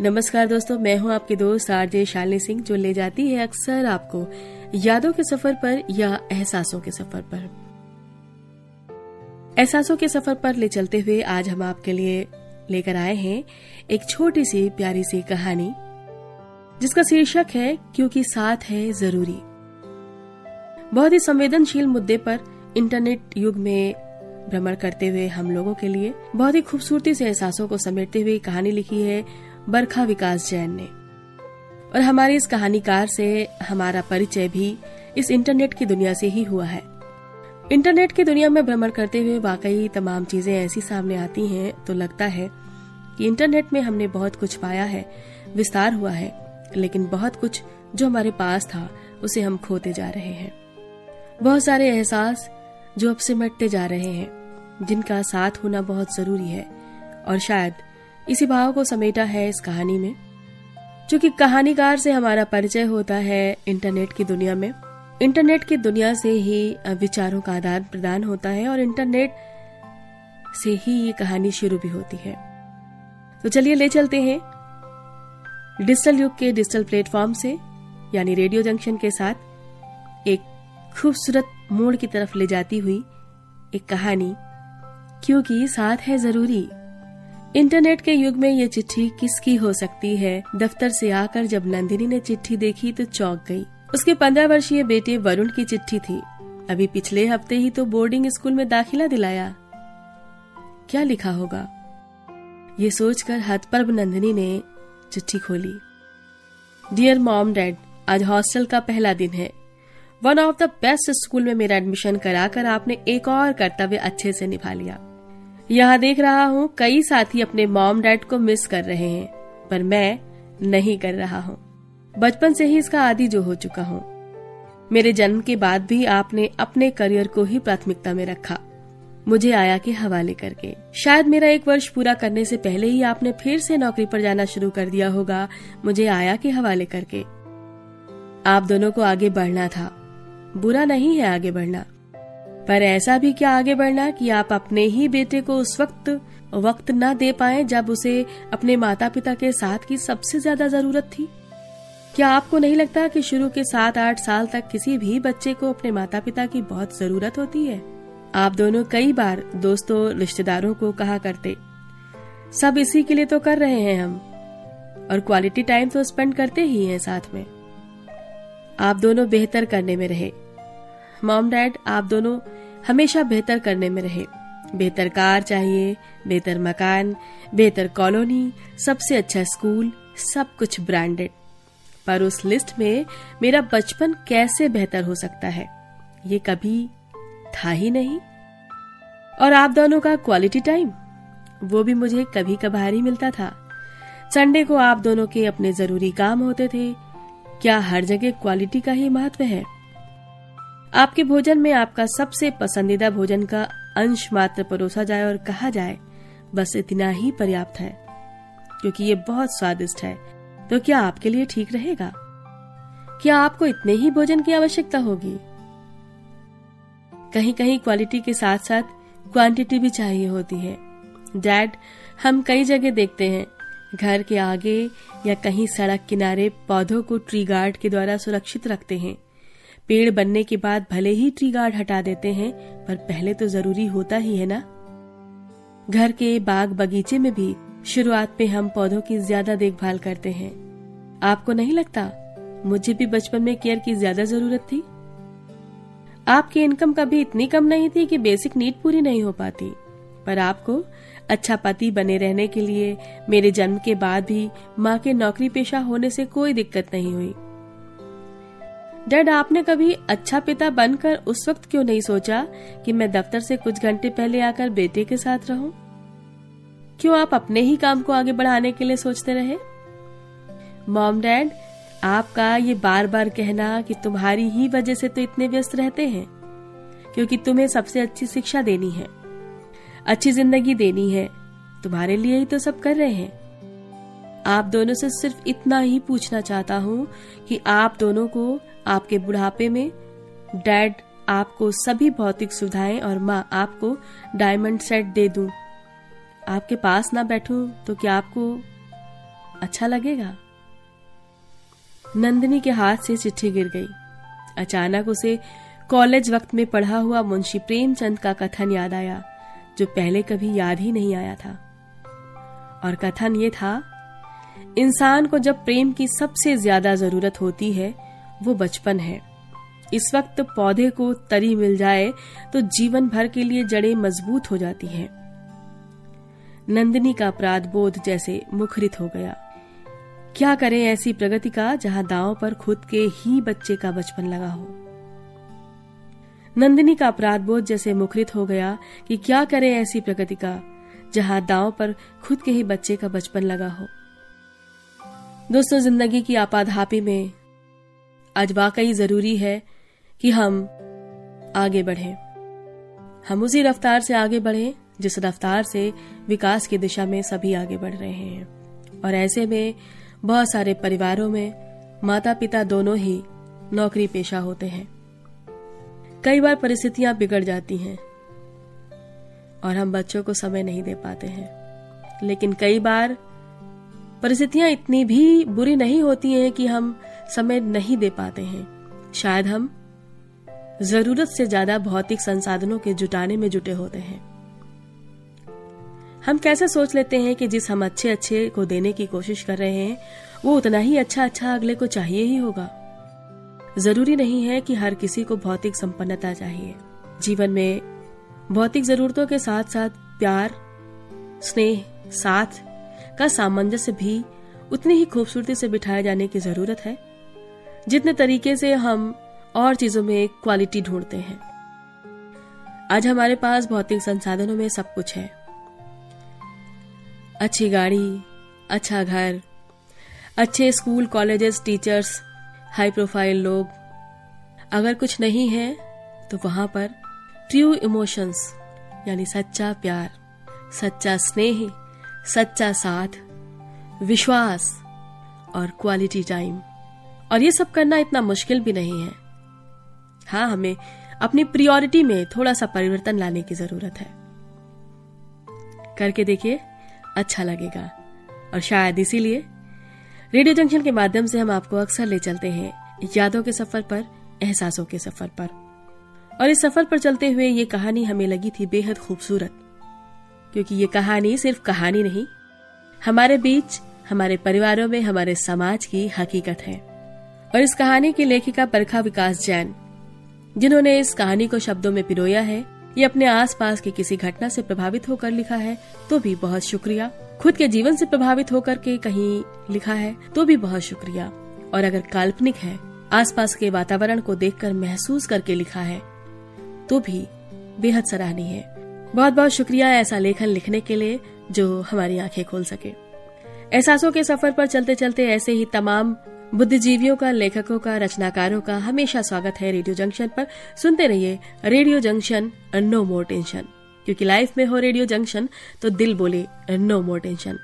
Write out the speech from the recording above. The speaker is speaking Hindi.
नमस्कार दोस्तों, मैं हूँ आपके दोस्त आरजे शालिनी सिंह, जो ले जाती है अक्सर आपको यादों के सफ़र पर या एहसासों के सफ़र पर। एहसासों के सफ़र पर ले चलते हुए आज हम आपके लिए लेकर आए हैं एक छोटी सी प्यारी सी कहानी, जिसका शीर्षक है, क्योंकि साथ है ज़रूरी। बहुत ही संवेदनशील मुद्दे पर इंटरनेट युग में भ्रमण करते हुए हम लोगों के लिए बहुत ही खूबसूरती से एहसासों को समेटते हुए कहानी लिखी है बरखा विकास जैन ने। और हमारे इस कहानीकार से हमारा परिचय भी इस इंटरनेट की दुनिया से ही हुआ है। इंटरनेट की दुनिया में भ्रमण करते हुए वाकई तमाम चीज़ें ऐसी सामने आती हैं तो लगता है कि इंटरनेट में हमने बहुत कुछ पाया है, विस्तार हुआ है, लेकिन बहुत कुछ जो हमारे पास था, उसे हम खोते जा रहे हैं। बहुत सारे एहसास जो अब सिमटते जा रहे हैं, जिनका साथ होना बहुत ज़रूरी है, और शायद इसी भाव को समेटा है इस कहानी में। क्योंकि कहानीकार से हमारा परिचय होता है इंटरनेट की दुनिया में। इंटरनेट की दुनिया से ही विचारों का आदान प्रदान होता है और इंटरनेट से ही ये कहानी शुरू भी होती है। तो चलिए ले चलते हैं। डिजिटल युग के डिजिटल प्लेटफॉर्म से, यानी रेडियो जंक्शन के साथ, एक खूबसूरत मोड़ की तरफ़ ले जाती हुई एक कहानी। क्योंकि साथ है ज़रूरी। इंटरनेट के युग में ये चिट्ठी किसकी हो सकती है? दफ्तर से आकर जब नंदिनी ने चिट्ठी देखी तो चौंक गई। उसके पंद्रह वर्षीय बेटे वरुण की चिट्ठी थी। अभी पिछले हफ़्ते ही तो बोर्डिंग स्कूल में दाखिला दिलाया। क्या लिखा होगा? ये सोचकर हथपर्व नंदिनी ने चिट्ठी खोली। डियर मॉम डैड आज हॉस्टल का पहला दिन है। One of the best school में मेरा एडमिशन कराकर आपने एक और कर्तव्य अच्छे से निभा लिया। यहाँ देख रहा हूँ, कई साथी अपने मॉम डैड को मिस कर रहे हैं, पर मैं नहीं कर रहा हूँ। बचपन से ही इसका आदि जो हो चुका हूँ। मेरे जन्म के बाद भी आपने अपने करियर को ही प्राथमिकता में रखा। मुझे आया के हवाले करके। शायद मेरा एक वर्ष पूरा करने से पहले ही आपने फिर से नौकरी पर जाना शुरू कर दिया होगा, मुझे आया के हवाले करके। आप दोनों को आगे बढ़ना था। बुरा नहीं है आगे बढ़ना। पर ऐसा भी क्या आगे बढ़ना कि आप अपने ही बेटे को उस वक्त वक्त न दे पाए जब उसे अपने माता पिता के साथ की सबसे ज़्यादा ज़रूरत थी? क्या आपको नहीं लगता कि शुरू के सात आठ साल तक किसी भी बच्चे को अपने माता पिता की बहुत ज़रूरत होती है? आप दोनों कई बार दोस्तों, रिश्तेदारों को कहा करते। सब इसी के लिए तो कर रहे हैं हम। और क्वालिटी टाइम तो स्पेंड करते ही हैं साथ में। आप दोनों बेहतर करने में रहे। मॉम डैड, आप दोनों हमेशा बेहतर करने में रहे। बेहतर कार चाहिए, बेहतर मकान, बेहतर कॉलोनी, सबसे अच्छा स्कूल, सब कुछ ब्रांडेड। पर उस लिस्ट में मेरा बचपन कैसे बेहतर हो सकता है, ये कभी था ही नहीं। और आप दोनों का क्वालिटी टाइम वो भी मुझे कभी कभार ही मिलता था। संडे को आप दोनों के अपने ज़रूरी काम होते थे। क्या हर जगह क्वालिटी का ही महत्व है? आपके भोजन में आपका सबसे पसंदीदा भोजन का अंश मात्र परोसा जाए और कहा जाए, बस इतना ही पर्याप्त है, क्योंकि ये बहुत स्वादिष्ट है। तो क्या आपके लिए ठीक रहेगा? क्या आपको इतने ही भोजन की आवश्यकता होगी? कहीं कहीं क्वालिटी के साथ साथ क्वांटिटी भी चाहिए होती है। डैड हम कई जगह देखते हैं, घर के आगे या कहीं सड़क किनारे पौधों को ट्री गार्ड के द्वारा सुरक्षित रखते हैं। पेड़ बनने के बाद भले ही ट्री गार्ड हटा देते हैं, पर पहले तो ज़रूरी होता ही है ना? घर के बाग बगीचे में भी शुरुआत में हम पौधों की ज़्यादा देखभाल करते हैं। आपको नहीं लगता? मुझे भी बचपन में केयर की ज़्यादा ज़रूरत थी। आपकी इनकम कभी इतनी कम नहीं थी कि बेसिक नीड पूरी नहीं हो पाती। पर आपको अच्छा पति बने रहने के लिए मेरे जन्म के बाद भी माँ के नौकरी पेशा होने से कोई दिक्कत नहीं हुई। डैड, आपने कभी अच्छा पिता बनकर उस वक्त क्यों नहीं सोचा कि मैं दफ्तर से कुछ घंटे पहले आकर बेटे के साथ रहूँ? क्यों आप अपने ही काम को आगे बढ़ाने के लिए सोचते रहे? मॉम, डैड, आपका ये बार बार कहना कि तुम्हारी ही वजह से तो इतने व्यस्त रहते हैं, क्योंकि तुम्हें सबसे अच्छी शिक्षा देनी है, अच्छी ज़िंदगी देनी है। तुम्हारे लिए ही तो सब कर रहे हैं। आप दोनों से सिर्फ़ इतना ही पूछना चाहता हूँ कि आप दोनों को आपके बुढ़ापे में डैड आपको सभी भौतिक सुविधाएँ और माँ आपको डायमंड सेट दे दूँ। आपके पास ना बैठूं तो क्या आपको अच्छा लगेगा? नंदिनी के हाथ से चिट्ठी गिर गई। अचानक उसे कॉलेज वक्त में पढ़ा हुआ मुंशी प्रेमचंद का कथन याद आया, जो पहले कभी याद ही नहीं आया था। और कथन ये था इंसान को जब प्रेम की सबसे ज़्यादा ज़रूरत होती है, वो बचपन है। इस वक्त पौधे को तरी मिल जाए तो जीवन भर के लिए जड़ें मज़बूत हो जाती हैं। नंदिनी का अपराध बोध जैसे मुखरित हो गया। क्या करें ऐसी प्रगति का, जहाँ दांव पर खुद के ही बच्चे का बचपन लगा हो? नंदिनी का अपराध बोध जैसे मुखरित हो गया कि क्या करें ऐसी प्रगति का, जहाँ दांव पर खुद के ही बच्चे का बचपन लगा हो? दोस्तों, ज़िंदगी की आपाधापी में आज वाकई ज़रूरी है कि हम आगे बढ़ें। हम उसी रफ्तार से आगे बढ़ें, जिस रफ्तार से विकास की दिशा में सभी आगे बढ़ रहे हैं। और ऐसे में बहुत सारे परिवारों में माता पिता दोनों ही नौकरी पेशा होते हैं। कई बार परिस्थितियाँ बिगड़ जाती हैं और हम बच्चों को समय नहीं दे पाते हैं। लेकिन कई बार परिस्थितियाँ इतनी भी बुरी नहीं होती हैं कि हम समय नहीं दे पाते हैं। शायद हम ज़रूरत से ज़्यादा भौतिक संसाधनों के जुटाने में जुटे होते हैं। हम कैसे सोच लेते हैं कि जिस हम अच्छे अच्छे को देने की कोशिश कर रहे हैं, वो उतना ही अच्छा अच्छा अगले को चाहिए ही होगा। ज़रूरी नहीं है कि हर किसी को भौतिक संपन्नता चाहिए। जीवन में भौतिक जरूरतों के साथ साथ प्यार, स्नेह, साथ का सामंजस्य भी उतनी ही खूबसूरती से बिठाए जाने की ज़रूरत है, जितने तरीके से हम और चीज़ों में क्वालिटी ढूंढते हैं। आज हमारे पास भौतिक संसाधनों में सब कुछ है। अच्छी गाड़ी अच्छा घर, अच्छे school, colleges, teachers high profile लोग। अगर कुछ नहीं है तो वहाँ पर ट्रू इमोशंस यानी सच्चा प्यार, सच्चा स्नेह सच्चा साथ, विश्वास और क्वालिटी टाइम और ये सब करना इतना मुश्किल भी नहीं है। हाँ हमें अपनी प्रियोरिटी में थोड़ा सा परिवर्तन लाने की ज़रूरत है। करके देखिए अच्छा लगेगा। और शायद इसीलिए रेडियो जंक्शन के माध्यम से हम आपको अक्सर ले चलते हैं यादों के सफ़र पर, एहसासों के सफ़र पर। और इस सफ़र पर चलते हुए ये कहानी हमें लगी थी बेहद खूबसूरत। क्योंकि ये कहानी सिर्फ़ कहानी नहीं, हमारे बीच, हमारे परिवारों में, हमारे समाज की हकीकत है। और इस कहानी की लेखिका परखा विकास जैन, जिन्होंने इस कहानी को शब्दों में पिरोया है, ये अपने आसपास की किसी घटना से प्रभावित होकर लिखा है तो भी बहुत शुक्रिया। खुद के जीवन से प्रभावित होकर के कहीं लिखा है तो भी बहुत शुक्रिया। और अगर काल्पनिक है, आसपास के वातावरण को देखकर महसूस करके लिखा है तो भी बेहद सराहनीय है। बहुत बहुत शुक्रिया ऐसा लेखन लिखने के लिए जो हमारी आँखें खोल सके। एहसासों के सफ़र पर चलते चलते ऐसे ही तमाम बुद्धिजीवियों का, लेखकों का, रचनाकारों का हमेशा स्वागत है रेडियो जंक्शन पर। सुनते रहिए radio junction, no more tension. क्योंकि लाइफ में हो रेडियो जंक्शन तो दिल बोले, नो मोर टेंशन।